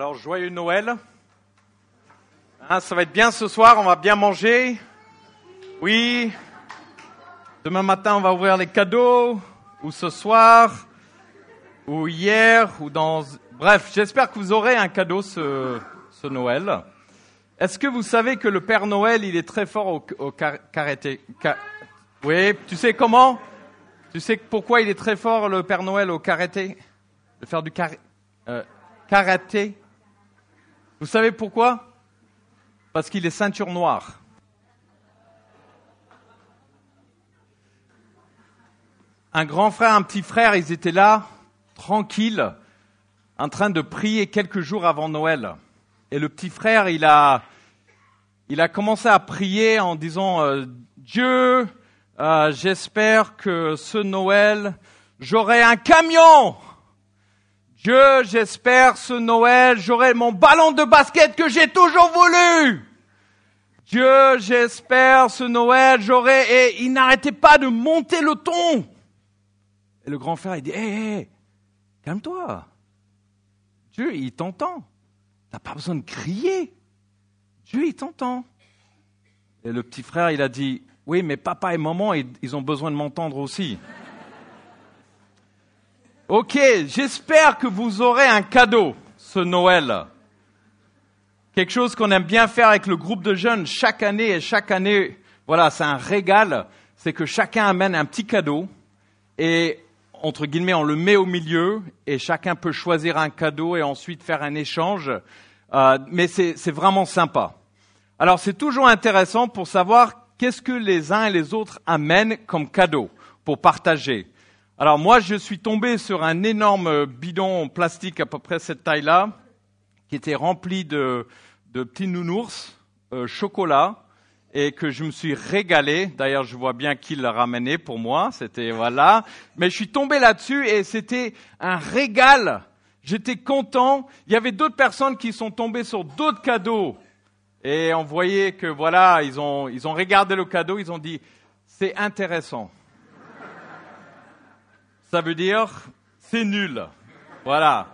Alors, joyeux Noël. Hein, ça va être bien ce soir, on va bien manger. Oui. Demain matin, on va ouvrir les cadeaux. Ou ce soir. Ou hier. Ou dans... Bref, j'espère que vous aurez un cadeau ce, ce Noël. Est-ce que vous savez que le Père Noël, il est très fort au, au karaté Oui, tu sais comment? Tu sais pourquoi il est très fort, le Père Noël, au karaté? De faire du euh, karaté? Vous savez pourquoi? Parce qu'il est ceinture noire. Un grand frère, un petit frère, ils étaient là, tranquilles, en train de prier quelques jours avant Noël. Et le petit frère, il a, il a commencé à prier en disant euh, Dieu, euh, j'espère que ce Noël, j'aurai un camion Dieu, j'espère ce Noël, j'aurai mon ballon de basket que j'ai toujours voulu. Dieu, j'espère ce Noël, j'aurai... Et il n'arrêtait pas de monter le ton. Et le grand frère, il dit, hé, hé, calme-toi. Dieu, il t'entend. T'as pas besoin de crier. Dieu, il t'entend. Et le petit frère, il a dit, oui, mais papa et maman, ils ont besoin de m'entendre aussi. Ok, j'espère que vous aurez un cadeau ce Noël. Quelque chose qu'on aime bien faire avec le groupe de jeunes chaque année et chaque année, voilà, c'est un régal, c'est que chacun amène un petit cadeau et entre guillemets, on le met au milieu et chacun peut choisir un cadeau et ensuite faire un échange. Euh, mais c'est vraiment sympa. Alors c'est toujours intéressant pour savoir qu'est-ce que les uns et les autres amènent comme cadeau pour partager. Alors moi, je suis tombé sur un énorme bidon plastique à peu près cette taille-là, qui était rempli de, petits nounours, euh, chocolat, et que je me suis régalé. D'ailleurs, je vois bien qui l'a ramené pour moi. C'était voilà. Mais je suis tombé là-dessus et c'était un régal. J'étais content. Il y avait d'autres personnes qui sont tombées sur d'autres cadeaux. Et on voyait que voilà, ils ont, ils ont regardé le cadeau, ils ont dit, c'est intéressant ça veut dire c'est nul. Voilà.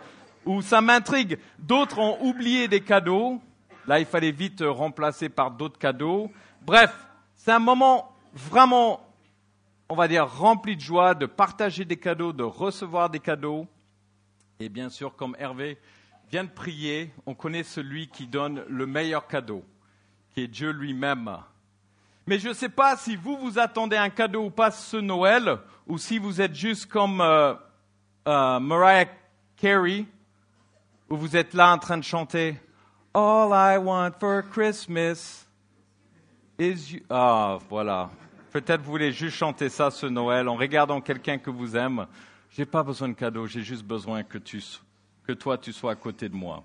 Ou ça m'intrigue. D'autres ont oublié des cadeaux. Là, il fallait vite remplacer par d'autres cadeaux. Bref, c'est un moment vraiment, on va dire, rempli de joie de partager des cadeaux, de recevoir des cadeaux. Et bien sûr, comme Hervé vient de prier, on connaît celui qui donne le meilleur cadeau, qui est Dieu lui-même. Mais je ne sais pas si vous vous attendez un cadeau ou pas ce Noël, ou si vous êtes juste comme euh, euh, Mariah Carey, où vous êtes là en train de chanter All I want for Christmas is you. Ah, voilà. Peut-être vous voulez juste chanter ça ce Noël en regardant quelqu'un que vous aimez. J'ai pas besoin de cadeau, j'ai juste besoin que, tu, que toi tu sois à côté de moi.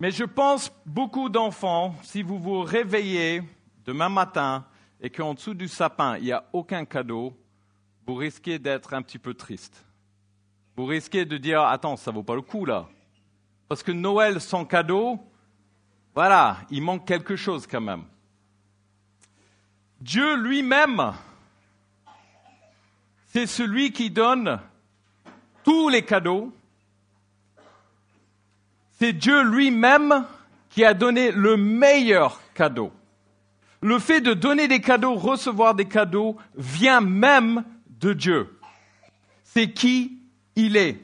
Mais je pense beaucoup d'enfants, si vous vous réveillez demain matin et qu'en dessous du sapin, il n'y a aucun cadeau, vous risquez d'être un petit peu triste. Vous risquez de dire, attends, ça vaut pas le coup là. Parce que Noël sans cadeau, voilà, il manque quelque chose quand même. Dieu lui-même, c'est celui qui donne tous les cadeaux. C'est Dieu lui-même qui a donné le meilleur cadeau. Le fait de donner des cadeaux, recevoir des cadeaux, vient même de Dieu. C'est qui il est.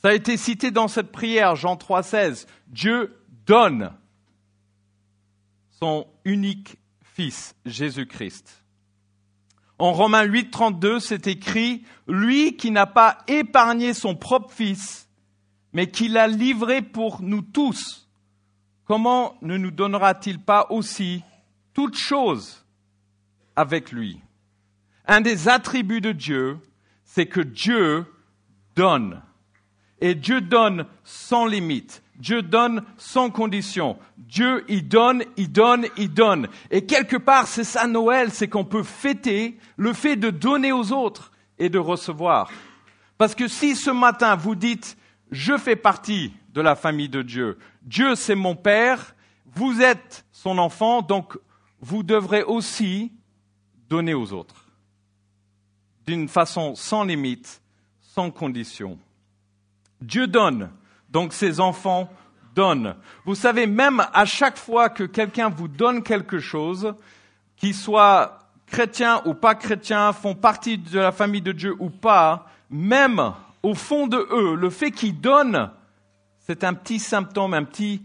Ça a été cité dans cette prière, Jean 3,16. Dieu donne son unique Fils, Jésus-Christ. En Romains 8, 32, c'est écrit, lui qui n'a pas épargné son propre Fils, mais qui l'a livré pour nous tous, comment ne nous donnera-t-il pas aussi toutes choses avec lui un des attributs de Dieu, c'est que Dieu donne. Et Dieu donne sans limite. Dieu donne sans condition. Dieu, il donne, il donne, il donne. Et quelque part, c'est ça Noël, c'est qu'on peut fêter le fait de donner aux autres et de recevoir. Parce que si ce matin vous dites, je fais partie de la famille de Dieu, Dieu c'est mon Père, vous êtes son enfant, donc vous devrez aussi donner aux autres d'une façon sans limite, sans condition. Dieu donne Donc ces enfants donnent. Vous savez, même à chaque fois que quelqu'un vous donne quelque chose, qu'il soit chrétien ou pas chrétien, font partie de la famille de Dieu ou pas, même au fond de eux, le fait qu'ils donnent, c'est un petit symptôme, un petit,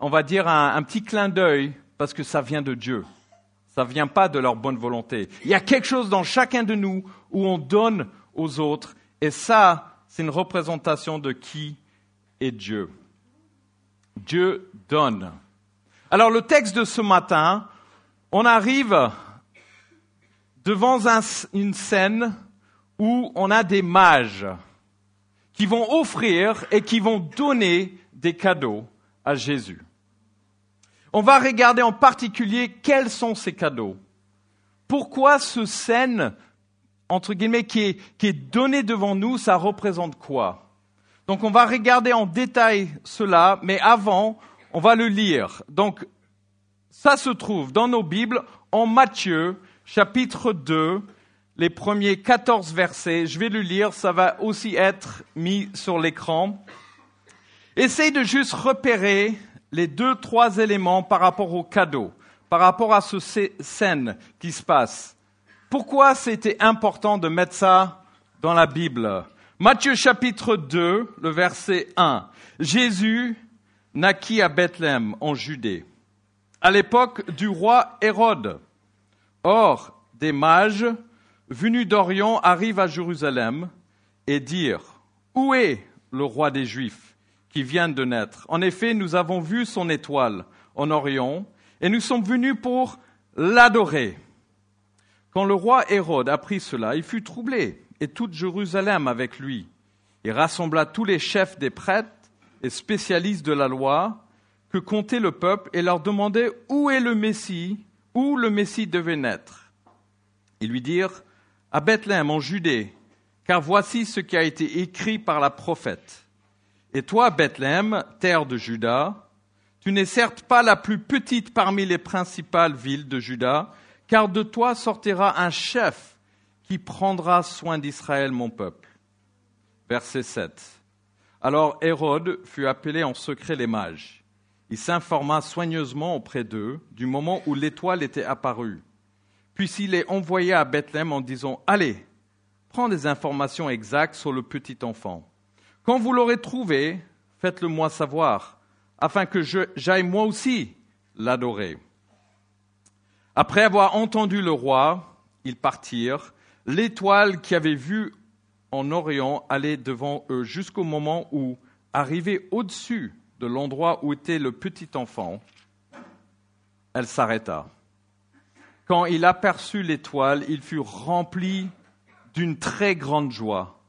on va dire, un, petit clin d'œil, parce que ça vient de Dieu. Ça ne vient pas de leur bonne volonté. Il y a quelque chose dans chacun de nous où on donne aux autres, et ça, c'est une représentation de qui est Dieu. Dieu donne. Alors le texte de ce matin, on arrive devant une scène où on a des mages qui vont offrir et qui vont donner des cadeaux à Jésus. On va regarder en particulier quels sont ces cadeaux. Pourquoi ce scène, entre guillemets, qui est, qui est donnée devant nous, ça représente quoi? Donc on va regarder en détail cela, mais avant, on va le lire. Donc ça se trouve dans nos Bibles en Matthieu chapitre 2, les premiers 14 versets. Je vais le lire, ça va aussi être mis sur l'écran. Essaye de juste repérer les deux, trois éléments par rapport au cadeau, par rapport à ce scène qui se passe. Pourquoi c'était important de mettre ça dans la Bible? Matthieu chapitre 2, le verset 1. Jésus naquit à Bethléem, en Judée, à l'époque du roi Hérode. Or, des mages venus d'Orient arrivent à Jérusalem et dirent, Où est le roi des Juifs? Qui vient de naître En effet, nous avons vu son étoile en Orient et nous sommes venus pour l'adorer. Quand le roi Hérode apprit cela, il fut troublé et toute Jérusalem avec lui. Il rassembla tous les chefs des prêtres et spécialistes de la loi que comptait le peuple et leur demandait où est le Messie où le Messie devait naître. Ils lui dirent, à Bethléem en Judée, car voici ce qui a été écrit par la prophète. Et toi, Bethléem, terre de Juda, tu n'es certes pas la plus petite parmi les principales villes de Juda, car de toi sortira un chef qui prendra soin d'Israël, mon peuple. Verset 7. Alors Hérode fut appelé en secret les mages il s'informa soigneusement auprès d'eux du moment où l'étoile était apparue. Puis il les envoya à Bethléem en disant Allez, prends des informations exactes sur le petit enfant. Quand vous l'aurez trouvé, faites-le moi savoir, afin que j'aille moi aussi l'adorer. Après avoir entendu le roi, ils partirent. L'étoile qui avait vu en Orient allait devant eux jusqu'au moment où, arrivé au-dessus de l'endroit où était le petit enfant, elle s'arrêta. Quand il aperçut l'étoile, il fut rempli d'une très grande joie.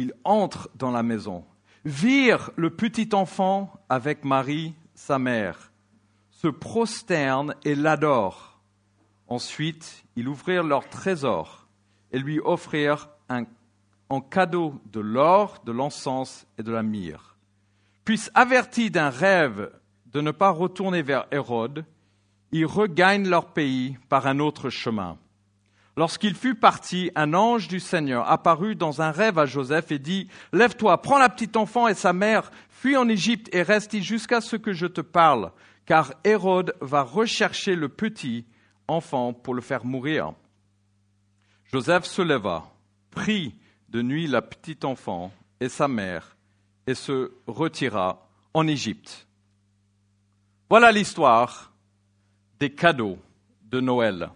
Il entre dans la maison, virent le petit enfant avec Marie, sa mère, se prosternent et l'adorent. Ensuite, ils ouvrirent leur trésor et lui offrirent un, cadeau de l'or, de l'encens et de la myrrhe. Puis, avertis d'un rêve de ne pas retourner vers Hérode, ils regagnent leur pays par un autre chemin. Lorsqu'il fut parti, un ange du Seigneur apparut dans un rêve à Joseph et dit, Lève-toi, prends la petite enfant et sa mère, fuis en Égypte et reste jusqu'à ce que je te parle, car Hérode va rechercher le petit enfant pour le faire mourir. Joseph se leva, prit de nuit la petite enfant et sa mère, et se retira en Égypte. Voilà l'histoire des cadeaux de Noël.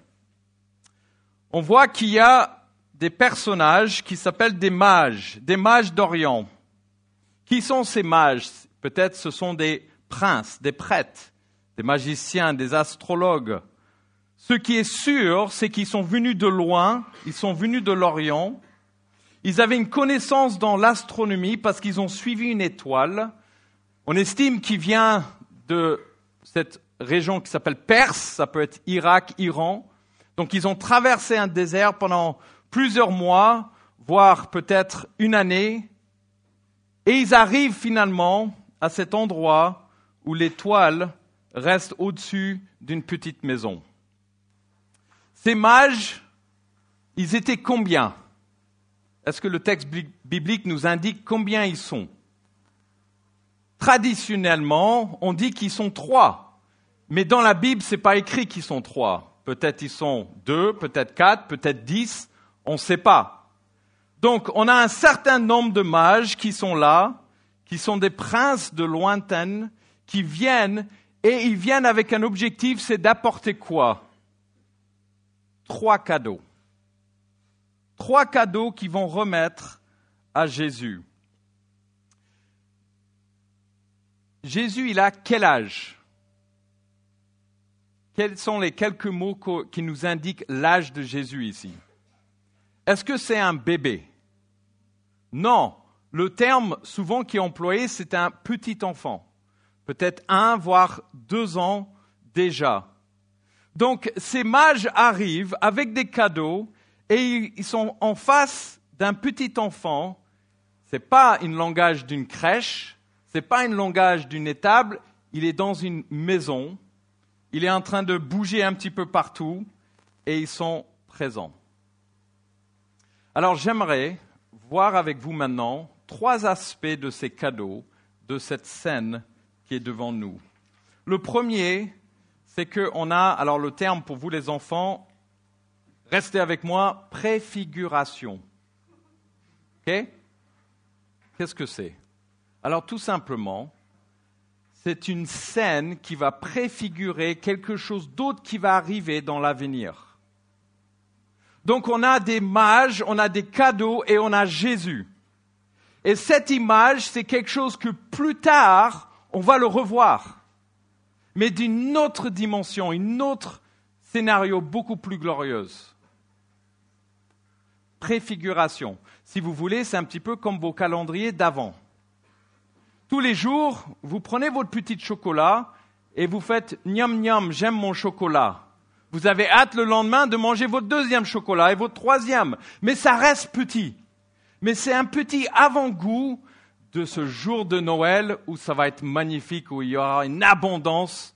On voit qu'il y a des personnages qui s'appellent des mages, des mages d'Orient. Qui sont ces mages? Peut-être ce sont des princes, des prêtres, des magiciens, des astrologues. Ce qui est sûr, c'est qu'ils sont venus de loin, ils sont venus de l'Orient, ils avaient une connaissance dans l'astronomie parce qu'ils ont suivi une étoile. On estime qu'il vient de cette région qui s'appelle Perse, ça peut être Irak, Iran. Donc ils ont traversé un désert pendant plusieurs mois, voire peut-être une année, et ils arrivent finalement à cet endroit où l'étoile reste au-dessus d'une petite maison. Ces mages, ils étaient combien? Est-ce que le texte biblique nous indique combien ils sont? Traditionnellement, on dit qu'ils sont trois. Mais dans la Bible, c'est pas écrit qu'ils sont trois. Peut-être ils sont deux, peut-être quatre, peut-être dix, on ne sait pas. Donc, on a un certain nombre de mages qui sont là, qui sont des princes de lointaine, qui viennent, et ils viennent avec un objectif, c'est d'apporter quoi? Trois cadeaux. Trois cadeaux qu'ils vont remettre à Jésus. Jésus, il a quel âge? Quels sont les quelques mots qui nous indiquent l'âge de Jésus ici? Est-ce que c'est un bébé? Non. Le terme souvent qui est employé, c'est un petit enfant. Peut-être un, voire deux ans déjà. Donc ces mages arrivent avec des cadeaux et ils sont en face d'un petit enfant. Ce n'est pas un langage d'une crèche, ce n'est pas un langage d'une étable, il est dans une maison, il est en train de bouger un petit peu partout et ils sont présents. Alors j'aimerais voir avec vous maintenant trois aspects de ces cadeaux, de cette scène qui est devant nous. Le premier, c'est qu'on a, alors le terme pour vous les enfants, restez avec moi, préfiguration. OK? Qu'est-ce que c'est? Alors tout simplement, c'est une scène qui va préfigurer quelque chose d'autre qui va arriver dans l'avenir. Donc on a des mages, on a des cadeaux et on a Jésus. Et cette image, c'est quelque chose que plus tard, on va le revoir mais d'une autre dimension, une autre scénario beaucoup plus glorieuse. Préfiguration. Si vous voulez, c'est un petit peu comme vos calendriers d'avant. Tous les jours, vous prenez votre petit chocolat et vous faites niam niam, j'aime mon chocolat. Vous avez hâte le lendemain de manger votre deuxième chocolat et votre troisième. Mais ça reste petit. Mais c'est un petit avant-goût de ce jour de Noël où ça va être magnifique, où il y aura une abondance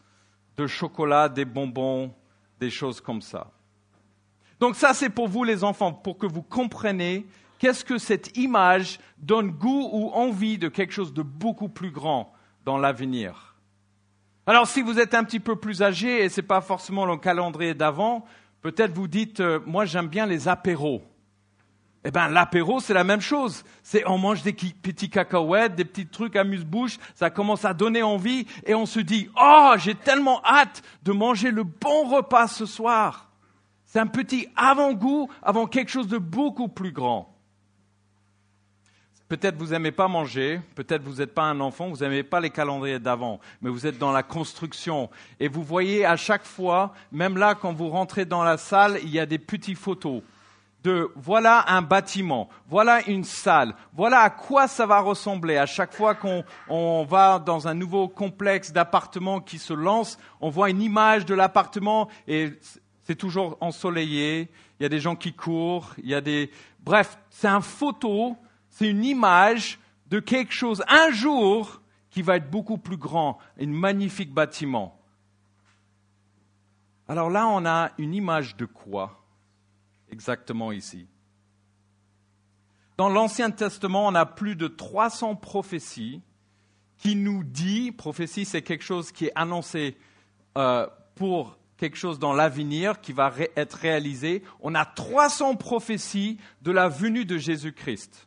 de chocolat, des bonbons, des choses comme ça. Donc ça, c'est pour vous les enfants, pour que vous compreniez qu'est-ce que cette image donne goût ou envie de quelque chose de beaucoup plus grand dans l'avenir? Alors si vous êtes un petit peu plus âgé et ce n'est pas forcément le calendrier d'avant, peut-être vous dites, euh, moi j'aime bien les apéros. Eh bien, l'apéro, c'est la même chose. C'est on mange des petits cacahuètes, des petits trucs amuse-bouche, ça commence à donner envie et on se dit "Oh, j'ai tellement hâte de manger le bon repas ce soir." C'est un petit avant-goût avant quelque chose de beaucoup plus grand. Peut-être vous n'aimez pas manger, peut-être vous n'êtes pas un enfant, vous n'aimez pas les calendriers d'avant, mais vous êtes dans la construction. Et vous voyez à chaque fois, même là quand vous rentrez dans la salle, il y a des petites photos de voilà un bâtiment, voilà une salle, voilà à quoi ça va ressembler. À chaque fois qu'on va dans un nouveau complexe d'appartements qui se lance, on voit une image de l'appartement et c'est toujours ensoleillé, il y a des gens qui courent, il y a des... Bref, c'est un photo, c'est une image de quelque chose, un jour, qui va être beaucoup plus grand, un magnifique bâtiment. Alors là, on a une image de quoi exactement ici? Dans l'Ancien Testament, on a plus de 300 prophéties qui nous dit, prophétie c'est quelque chose qui est annoncé euh, pour quelque chose dans l'avenir qui va être réalisé. On a 300 prophéties de la venue de Jésus-Christ.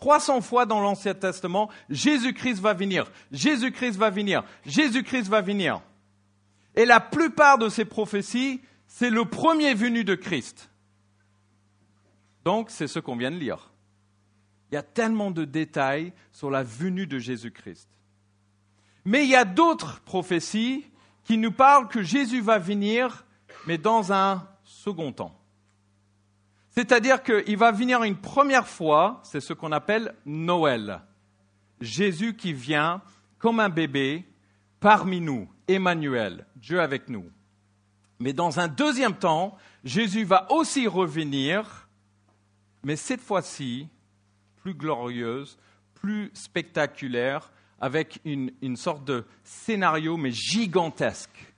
300 fois dans l'Ancien Testament, Jésus-Christ va venir, Jésus-Christ va venir, Jésus-Christ va venir. Et la plupart de ces prophéties, c'est le premier venu de Christ. Donc, c'est ce qu'on vient de lire. Il y a tellement de détails sur la venue de Jésus-Christ. Mais il y a d'autres prophéties qui nous parlent que Jésus va venir, mais dans un second temps. C'est-à-dire qu'il va venir une première fois, c'est ce qu'on appelle Noël. Jésus qui vient comme un bébé parmi nous, Emmanuel, Dieu avec nous. Mais dans un deuxième temps, Jésus va aussi revenir mais cette fois-ci, plus glorieuse, plus spectaculaire, avec une, sorte de scénario, mais gigantesque.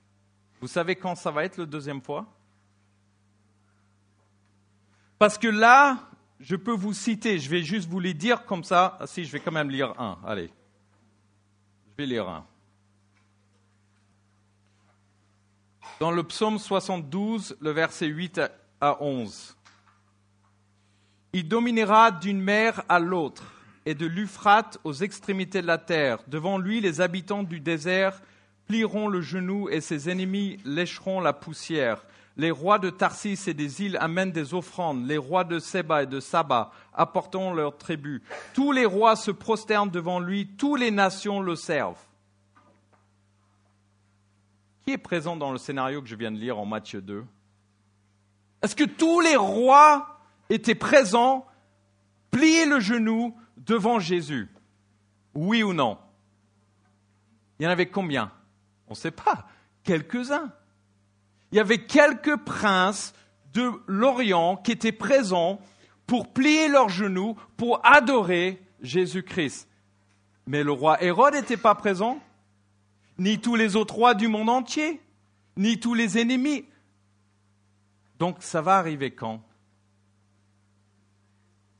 Vous savez quand ça va être la deuxième fois? Parce que là, je peux vous citer, je vais juste vous les dire comme ça. Ah, si, je vais quand même lire un. Allez. Je vais lire un. Dans le psaume 72, le verset 8 à 11. Il dominera d'une mer à l'autre et de l'Euphrate aux extrémités de la terre. Devant lui, les habitants du désert plieront le genou et ses ennemis lécheront la poussière. Les rois de Tarsis et des îles amènent des offrandes. Les rois de Seba et de Saba apportent leurs tribus. Tous les rois se prosternent devant lui. Toutes les nations le servent. Qui est présent dans le scénario que je viens de lire en Matthieu 2 Est-ce que tous les rois étaient présents, pliés le genou devant Jésus? Oui ou non? Il y en avait combien? On ne sait pas. Quelques-uns. Il y avait quelques princes de l'Orient qui étaient présents pour plier leurs genoux, pour adorer Jésus-Christ. Mais le roi Hérode n'était pas présent, ni tous les autres rois du monde entier, ni tous les ennemis. Donc ça va arriver quand?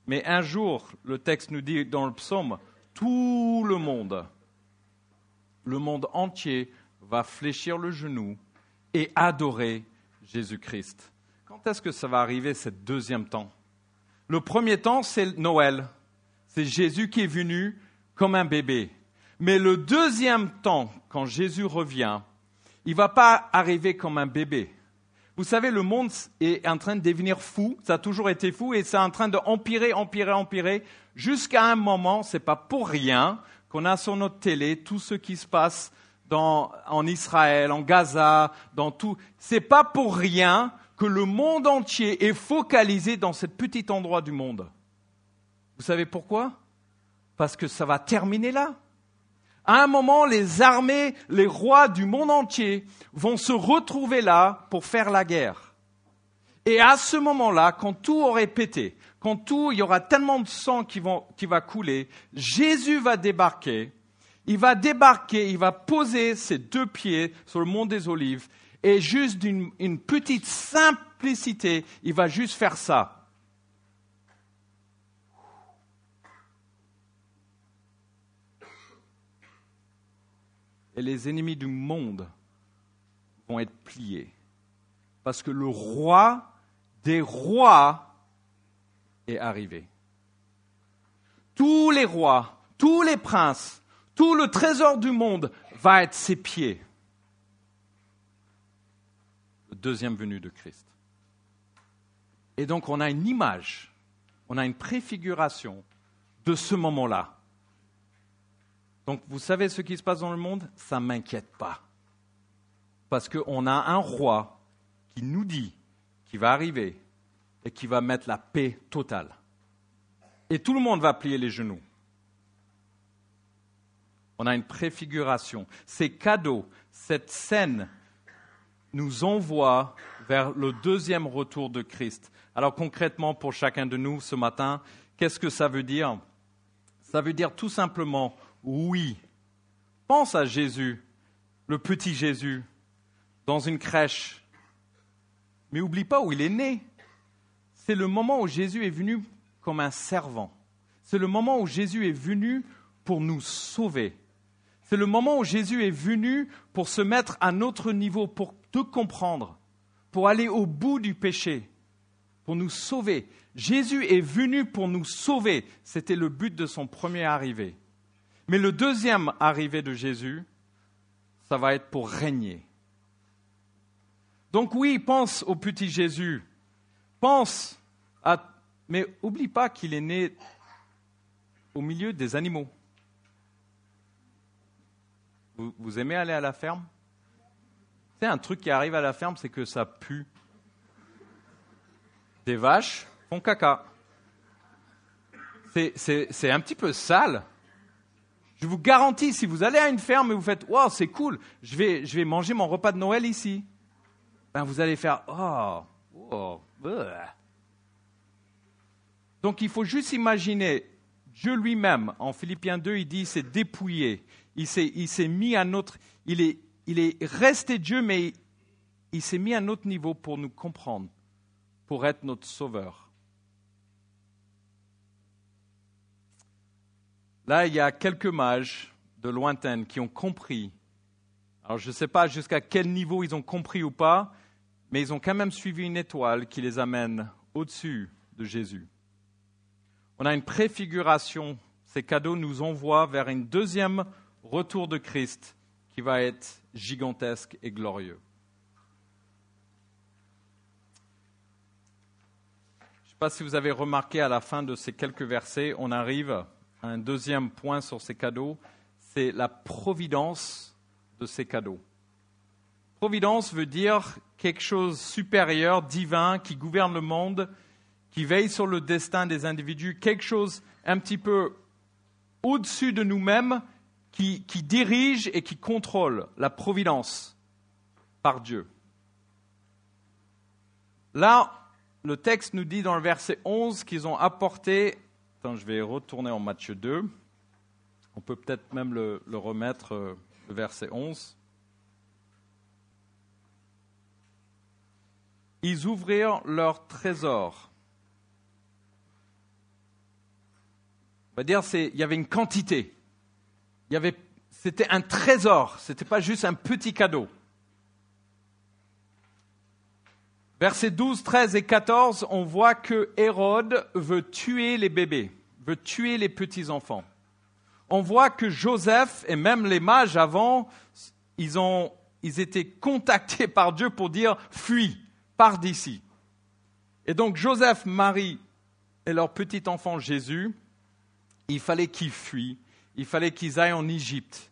Mais un jour, le texte nous dit dans le psaume, tout le monde, le monde entier va fléchir le genou et adorer Jésus-Christ. Quand est-ce que ça va arriver, ce deuxième temps? Le premier temps, c'est Noël. C'est Jésus qui est venu comme un bébé. Mais le deuxième temps, quand Jésus revient, il ne va pas arriver comme un bébé. Vous savez, le monde est en train de devenir fou, ça a toujours été fou, et c'est en train d'empirer, empirer, empirer, jusqu'à un moment, ce n'est pas pour rien qu'on a sur notre télé tout ce qui se passe en Israël, en Gaza, dans tout. C'est pas pour rien que le monde entier est focalisé dans ce petit endroit du monde. Vous savez pourquoi? Parce que ça va terminer là. À un moment, les armées, les rois du monde entier vont se retrouver là pour faire la guerre. Et à ce moment-là, quand tout aurait pété, quand tout, il y aura tellement de sang qui, qui va couler, Jésus va débarquer il va débarquer, il va poser ses deux pieds sur le mont des Olives et juste d'une une petite simplicité, il va juste faire ça. Et les ennemis du monde vont être pliés. Parce que le roi des rois est arrivé. Tous les rois, tous les princes, tout le trésor du monde va être ses pieds. Le deuxième venu de Christ. Et donc on a une image, on a une préfiguration de ce moment-là. Donc vous savez ce qui se passe dans le monde? Ça ne m'inquiète pas. Parce qu'on a un roi qui nous dit qu'il va arriver et qui va mettre la paix totale. Et tout le monde va plier les genoux on a une préfiguration. Ces cadeaux, cette scène nous envoie vers le deuxième retour de Christ. Alors concrètement, pour chacun de nous ce matin, qu'est-ce que ça veut dire? Ça veut dire tout simplement oui. Pense à Jésus, le petit Jésus, dans une crèche. Mais oublie pas où il est né. C'est le moment où Jésus est venu comme un servant. C'est le moment où Jésus est venu pour nous sauver. C'est le moment où Jésus est venu pour se mettre à notre niveau, pour te comprendre, pour aller au bout du péché, pour nous sauver. Jésus est venu pour nous sauver. C'était le but de son premier arrivée. Mais le deuxième arrivée de Jésus, ça va être pour régner. Donc oui, pense au petit Jésus. Pense à... Mais oublie pas qu'il est né au milieu des animaux. Vous, aimez aller à la ferme? C'est un truc qui arrive à la ferme, c'est que ça pue. Des vaches font caca. C'est un petit peu sale. Je vous garantis, si vous allez à une ferme et vous faites Waouh, c'est cool, je vais, manger mon repas de Noël ici, ben vous allez faire Oh, oh Donc il faut juste imaginer Dieu lui-même, en Philippiens 2, il dit c'est dépouillé il s'est mis à notre... Il est, il est resté Dieu, mais il s'est mis à notre niveau pour nous comprendre, pour être notre sauveur. Là, il y a quelques mages de lointaine qui ont compris. Alors je ne sais pas jusqu'à quel niveau ils ont compris ou pas, mais ils ont quand même suivi une étoile qui les amène au-dessus de Jésus. On a une préfiguration. Ces cadeaux nous envoient vers un deuxième retour de Christ qui va être gigantesque et glorieux. Je ne sais pas si vous avez remarqué à la fin de ces quelques versets, on arrive à un deuxième point sur ces cadeaux, c'est la providence de ces cadeaux. Providence veut dire quelque chose supérieur, divin, qui gouverne le monde, qui veille sur le destin des individus, quelque chose un petit peu au-dessus de nous-mêmes, qui, dirige et qui contrôle la providence par Dieu. Là, le texte nous dit dans le verset 11 qu'ils ont apporté, attends, je vais retourner en Matthieu 2, on peut peut-être même le, le remettre, euh, le verset 11. Ils ouvrirent leur trésor. On va dire il y avait une quantité. Il y avait, c'était un trésor. Ce n'était pas juste un petit cadeau. Versets 12, 13 et 14, on voit que Hérode veut tuer les bébés, veut tuer les petits-enfants. On voit que Joseph et même les mages avant, ils, ont, ils étaient contactés par Dieu pour dire fuis, pars d'ici. Et donc Joseph, Marie et leur petit enfant Jésus, il fallait qu'ils fuient, il fallait qu'ils aillent en Égypte.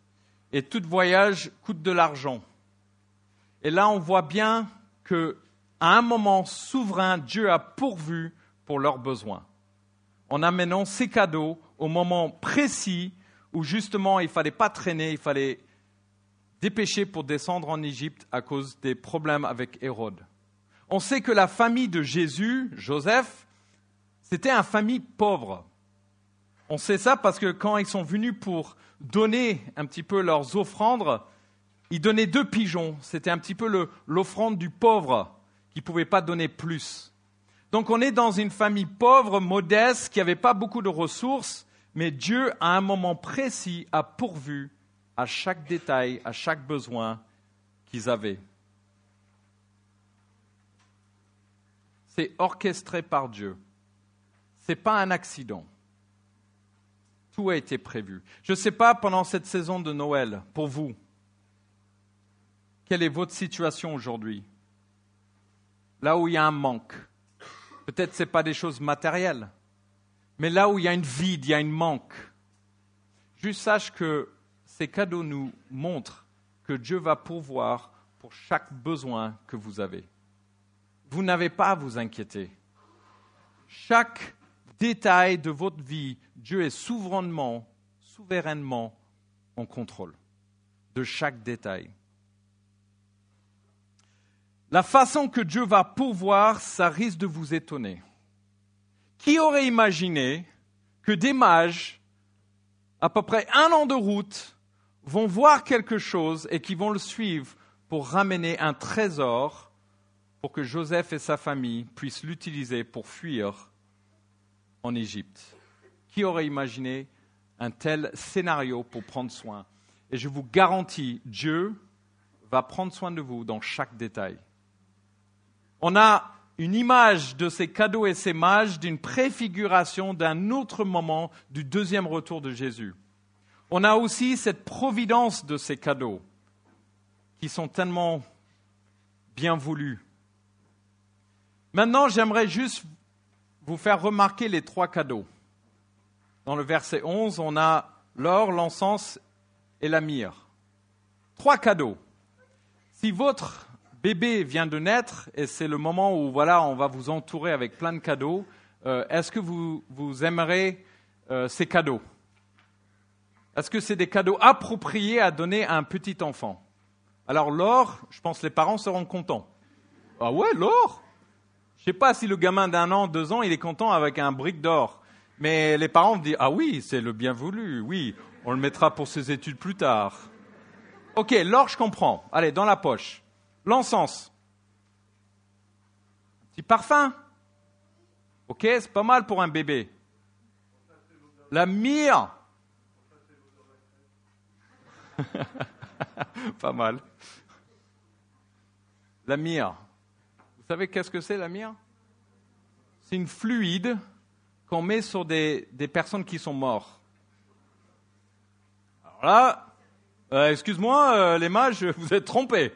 Et tout voyage coûte de l'argent. Et là, on voit bien que à un moment souverain, Dieu a pourvu pour leurs besoins. En amenant ces cadeaux au moment précis où justement il ne fallait pas traîner, il fallait dépêcher pour descendre en Égypte à cause des problèmes avec Hérode. On sait que la famille de Jésus, Joseph, c'était une famille pauvre. On sait ça parce que quand ils sont venus pour donner un petit peu leurs offrandes, ils donnaient deux pigeons. C'était un petit peu l'offrande du pauvre qui ne pouvait pas donner plus. Donc on est dans une famille pauvre, modeste, qui n'avait pas beaucoup de ressources, mais Dieu, à un moment précis, a pourvu à chaque détail, à chaque besoin qu'ils avaient. C'est orchestré par Dieu. Ce n'est pas un accident. Tout a été prévu. Je ne sais pas pendant cette saison de Noël, pour vous, quelle est votre situation aujourd'hui? Là où il y a un manque. Peut-être ce n'est pas des choses matérielles, mais là où il y a une vide, il y a un manque. Juste sache que ces cadeaux nous montrent que Dieu va pourvoir pour chaque besoin que vous avez. Vous n'avez pas à vous inquiéter. Chaque détail de votre vie, Dieu est souverainement, souverainement en contrôle de chaque détail. La façon que Dieu va pourvoir, ça risque de vous étonner. Qui aurait imaginé que des mages, à peu près un an de route, vont voir quelque chose et qui vont le suivre pour ramener un trésor pour que Joseph et sa famille puissent l'utiliser pour fuir en Égypte. Qui aurait imaginé un tel scénario pour prendre soin? Et je vous garantis, Dieu va prendre soin de vous dans chaque détail. On a une image de ces cadeaux et ces mages d'une préfiguration d'un autre moment du deuxième retour de Jésus. On a aussi cette providence de ces cadeaux qui sont tellement bien voulus. Maintenant, j'aimerais juste vous faire remarquer les trois cadeaux. Dans le verset 11, on a l'or, l'encens et la myrrhe. Trois cadeaux. Si votre bébé vient de naître et c'est le moment où voilà, on va vous entourer avec plein de cadeaux, euh, est-ce que vous, vous aimerez euh, ces cadeaux? Est-ce que c'est des cadeaux appropriés à donner à un petit enfant? Alors l'or, je pense que les parents seront contents. Ah ouais, l'or? Je sais pas si le gamin d'un an, deux ans, il est content avec un brique d'or. Mais les parents disent Ah oui, c'est le bien voulu, oui, on le mettra pour ses études plus tard. Ok, l'or, je comprends. Allez, dans la poche. L'encens. Petit parfum. Ok, c'est pas mal pour un bébé. La myrrhe. Pas mal. La myrrhe. Vous savez qu'est-ce que c'est la myrrhe C'est une fluide qu'on met sur des, personnes qui sont mortes. Alors là, euh, excuse-moi, euh, les mages, vous êtes trompés.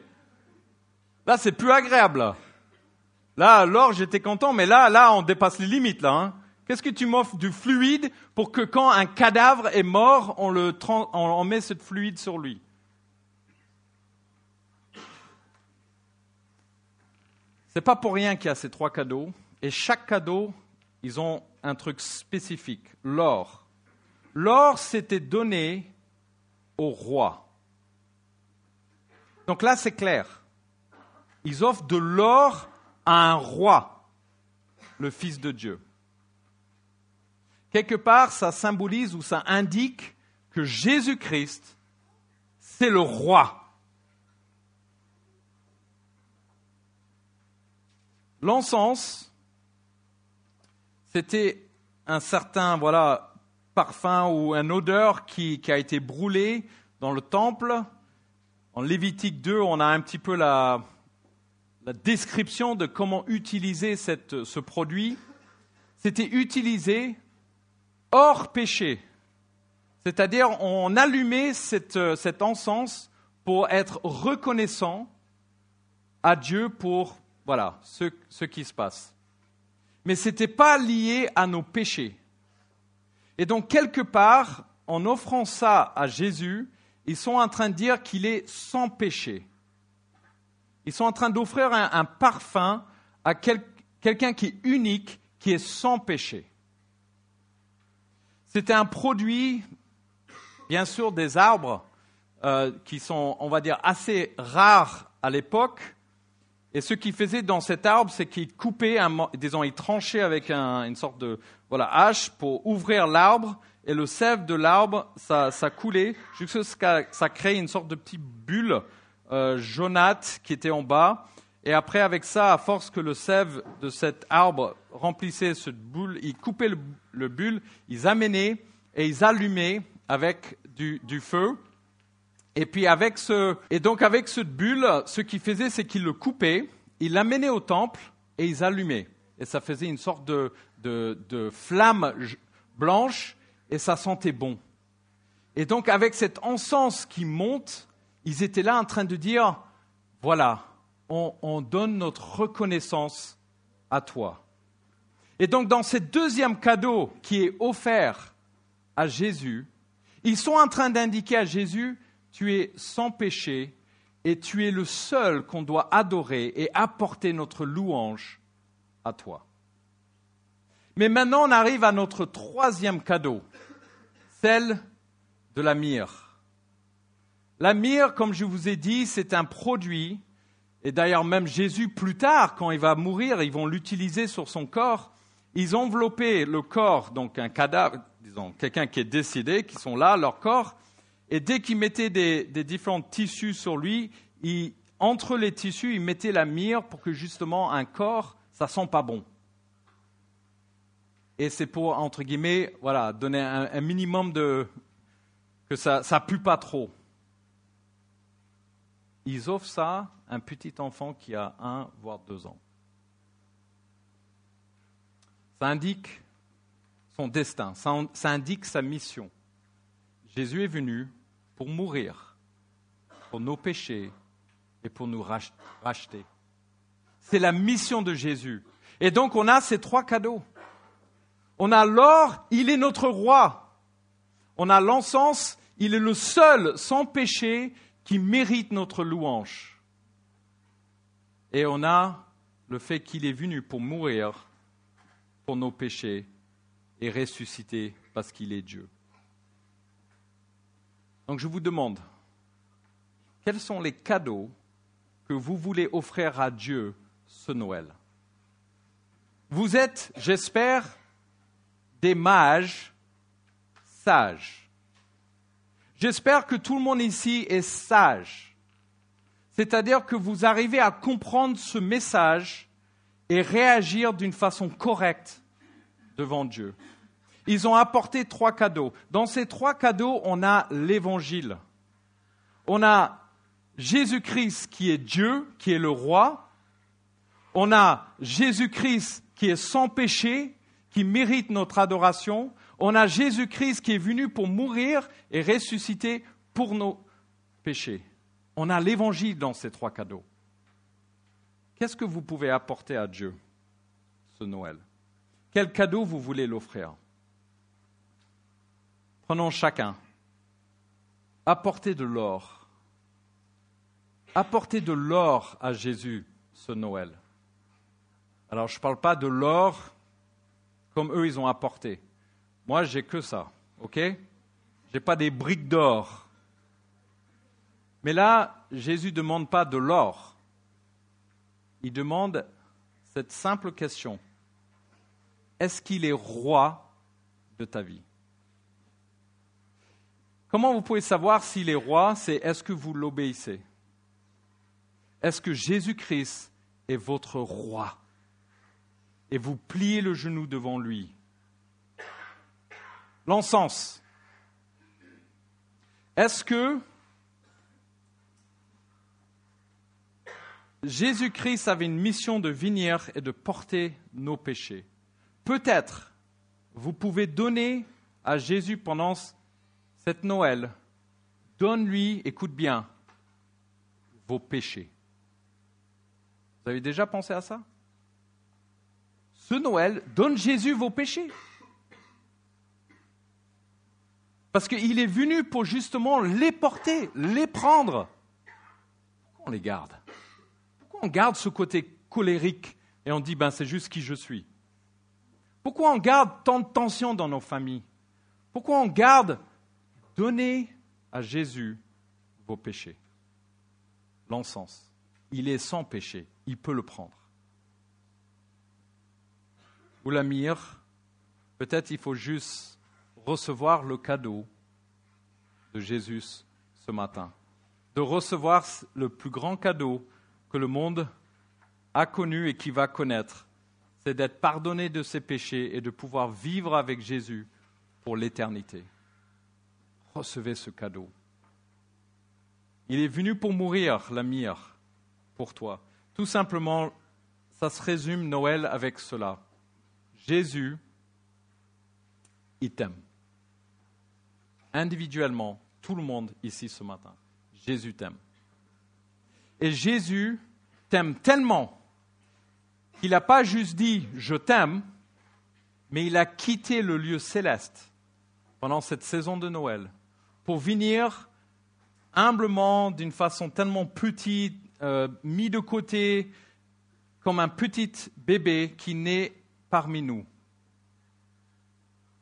Là, c'est plus agréable. Là, alors, j'étais content, mais là, là, on dépasse les limites, là. Hein. Qu'est-ce que tu m'offres du fluide pour que quand un cadavre est mort, on, le, on met ce fluide sur lui? C'est pas pour rien qu'il y a ces trois cadeaux. Et chaque cadeau, ils ont un truc spécifique. L'or. L'or, c'était donné au roi. Donc là, c'est clair. Ils offrent de l'or à un roi, le Fils de Dieu. Quelque part, ça symbolise ou ça indique que Jésus-Christ, c'est le roi. L'encens, c'était un certain voilà parfum ou une odeur qui, a été brûlée dans le temple. En Lévitique 2, on a un petit peu la, description de comment utiliser ce produit. C'était utilisé hors péché. C'est-à-dire, on allumait cet encens pour être reconnaissant à Dieu pour voilà ce, qui se passe. Mais ce n'était pas lié à nos péchés. Et donc, quelque part, en offrant ça à Jésus, ils sont en train de dire qu'il est sans péché. Ils sont en train d'offrir un, parfum à quelqu'un qui est unique, qui est sans péché. C'était un produit, bien sûr, des arbres euh, qui sont, on va dire, assez rares à l'époque, et ce qu'il faisait dans cet arbre, c'est qu'il coupait, disons, il tranchait avec une sorte de voilà, hache pour ouvrir l'arbre, et le sève de l'arbre, ça, coulait jusqu'à ce ça crée une sorte de petite bulle euh, jaunâtre qui était en bas. Et après, avec ça, à force que le sève de cet arbre remplissait cette boule, ils coupaient le, bulle, ils amenaient et ils allumaient avec du feu. Et puis avec ce, et donc avec cette bulle, ce qu'ils faisaient, c'est qu'ils le coupaient, ils l'amenaient au temple et ils allumaient. Et ça faisait une sorte de, de, de flamme blanche et ça sentait bon. Et donc avec cet encens qui monte, ils étaient là en train de dire, voilà, on, on donne notre reconnaissance à toi. Et donc dans ce deuxième cadeau qui est offert à Jésus, ils sont en train d'indiquer à Jésus, tu es sans péché et tu es le seul qu'on doit adorer et apporter notre louange à toi. Mais maintenant, on arrive à notre troisième cadeau, celle de la myrrhe. La myrrhe, comme je vous ai dit, c'est un produit, et d'ailleurs même Jésus, plus tard, quand il va mourir, ils vont l'utiliser sur son corps. Ils enveloppaient le corps, donc un cadavre, disons, quelqu'un qui est décédé, qui sont là, leur corps, et dès qu'il mettait des, différents tissus sur lui, entre les tissus, il mettait la myrrhe pour que justement un corps, ça sent pas bon. Et c'est pour, entre guillemets, voilà, donner un, minimum de... que ça pue pas trop. Ils offrent ça à un petit enfant qui a un, voire deux ans. Ça indique son destin, ça indique sa mission. Jésus est venu pour mourir, pour nos péchés et pour nous racheter. C'est la mission de Jésus. Et donc on a ces trois cadeaux. On a l'or, il est notre roi. On a l'encens, il est le seul sans péché qui mérite notre louange. Et on a le fait qu'il est venu pour mourir pour nos péchés et ressusciter parce qu'il est Dieu. Donc je vous demande, quels sont les cadeaux que vous voulez offrir à Dieu ce Noël? Vous êtes, j'espère, des mages sages. J'espère que tout le monde ici est sage. C'est-à-dire que vous arrivez à comprendre ce message et réagir d'une façon correcte devant Dieu. Ils ont apporté trois cadeaux. Dans ces trois cadeaux, on a l'évangile. On a Jésus-Christ qui est Dieu, qui est le roi. On a Jésus-Christ qui est sans péché, qui mérite notre adoration. On a Jésus-Christ qui est venu pour mourir et ressusciter pour nos péchés. On a l'évangile dans ces trois cadeaux. Qu'est-ce que vous pouvez apporter à Dieu ce Noël? Quel cadeau vous voulez l'offrir? Prenons chacun. Apportez de l'or. Apportez de l'or à Jésus ce Noël. Alors je ne parle pas de l'or comme eux ils ont apporté. Moi, j'ai que ça, ok? J'ai pas des briques d'or. Mais là, Jésus ne demande pas de l'or. Il demande cette simple question. Est-ce qu'il est roi de ta vie? Comment vous pouvez savoir s'il est roi C'est est-ce que vous l'obéissez? Est-ce que Jésus-Christ est votre roi? Et vous pliez le genou devant lui. L'encens. Est-ce que Jésus-Christ avait une mission de venir et de porter nos péchés? Peut-être vous pouvez donner à Jésus pendant cette Noël, donne-lui, écoute bien, vos péchés. Vous avez déjà pensé à ça? Ce Noël, donne Jésus vos péchés. Parce qu'il est venu pour justement les porter, les prendre. Pourquoi on les garde? Pourquoi on garde ce côté colérique et on dit, ben c'est juste qui je suis? Pourquoi on garde tant de tension dans nos familles? Pourquoi on garde Donnez à Jésus vos péchés. L'encens. Il est sans péché. Il peut le prendre. Ou la mire. Peut-être il faut juste recevoir le cadeau de Jésus ce matin. De recevoir le plus grand cadeau que le monde a connu et qui va connaître. C'est d'être pardonné de ses péchés et de pouvoir vivre avec Jésus pour l'éternité recevez ce cadeau. Il est venu pour mourir, la mire, pour toi. Tout simplement, ça se résume Noël avec cela. Jésus, il t'aime. Individuellement, tout le monde ici ce matin. Jésus t'aime. Et Jésus t'aime tellement qu'il n'a pas juste dit je t'aime, mais il a quitté le lieu céleste pendant cette saison de Noël pour venir humblement, d'une façon tellement petite, euh, mis de côté, comme un petit bébé qui naît parmi nous,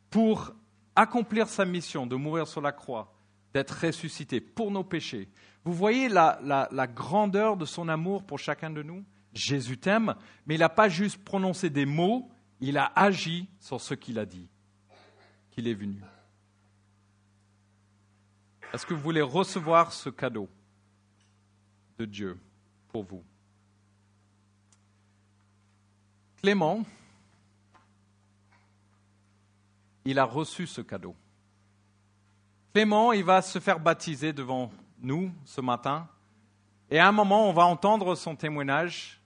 pour accomplir sa mission de mourir sur la croix, d'être ressuscité pour nos péchés. Vous voyez la, la grandeur de son amour pour chacun de nous? Jésus t'aime, mais il n'a pas juste prononcé des mots, il a agi sur ce qu'il a dit, qu'il est venu. Est-ce que vous voulez recevoir ce cadeau de Dieu pour vous? Clément, il a reçu ce cadeau. Clément, il va se faire baptiser devant nous ce matin. Et à un moment, on va entendre son témoignage.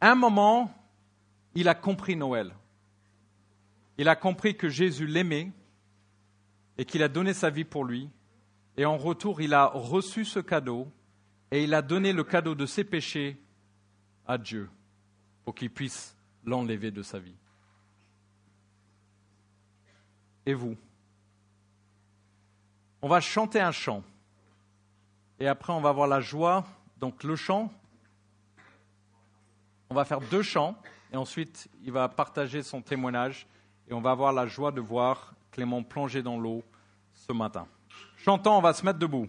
À un moment, il a compris Noël. Il a compris que Jésus l'aimait et qu'il a donné sa vie pour lui. Et en retour, il a reçu ce cadeau et il a donné le cadeau de ses péchés à Dieu pour qu'il puisse l'enlever de sa vie. Et vous? On va chanter un chant. Et après, on va avoir la joie. Donc le chant, on va faire deux chants. Et ensuite, il va partager son témoignage. Et on va avoir la joie de voir Clément plonger dans l'eau ce matin. Chantons, on va se mettre debout.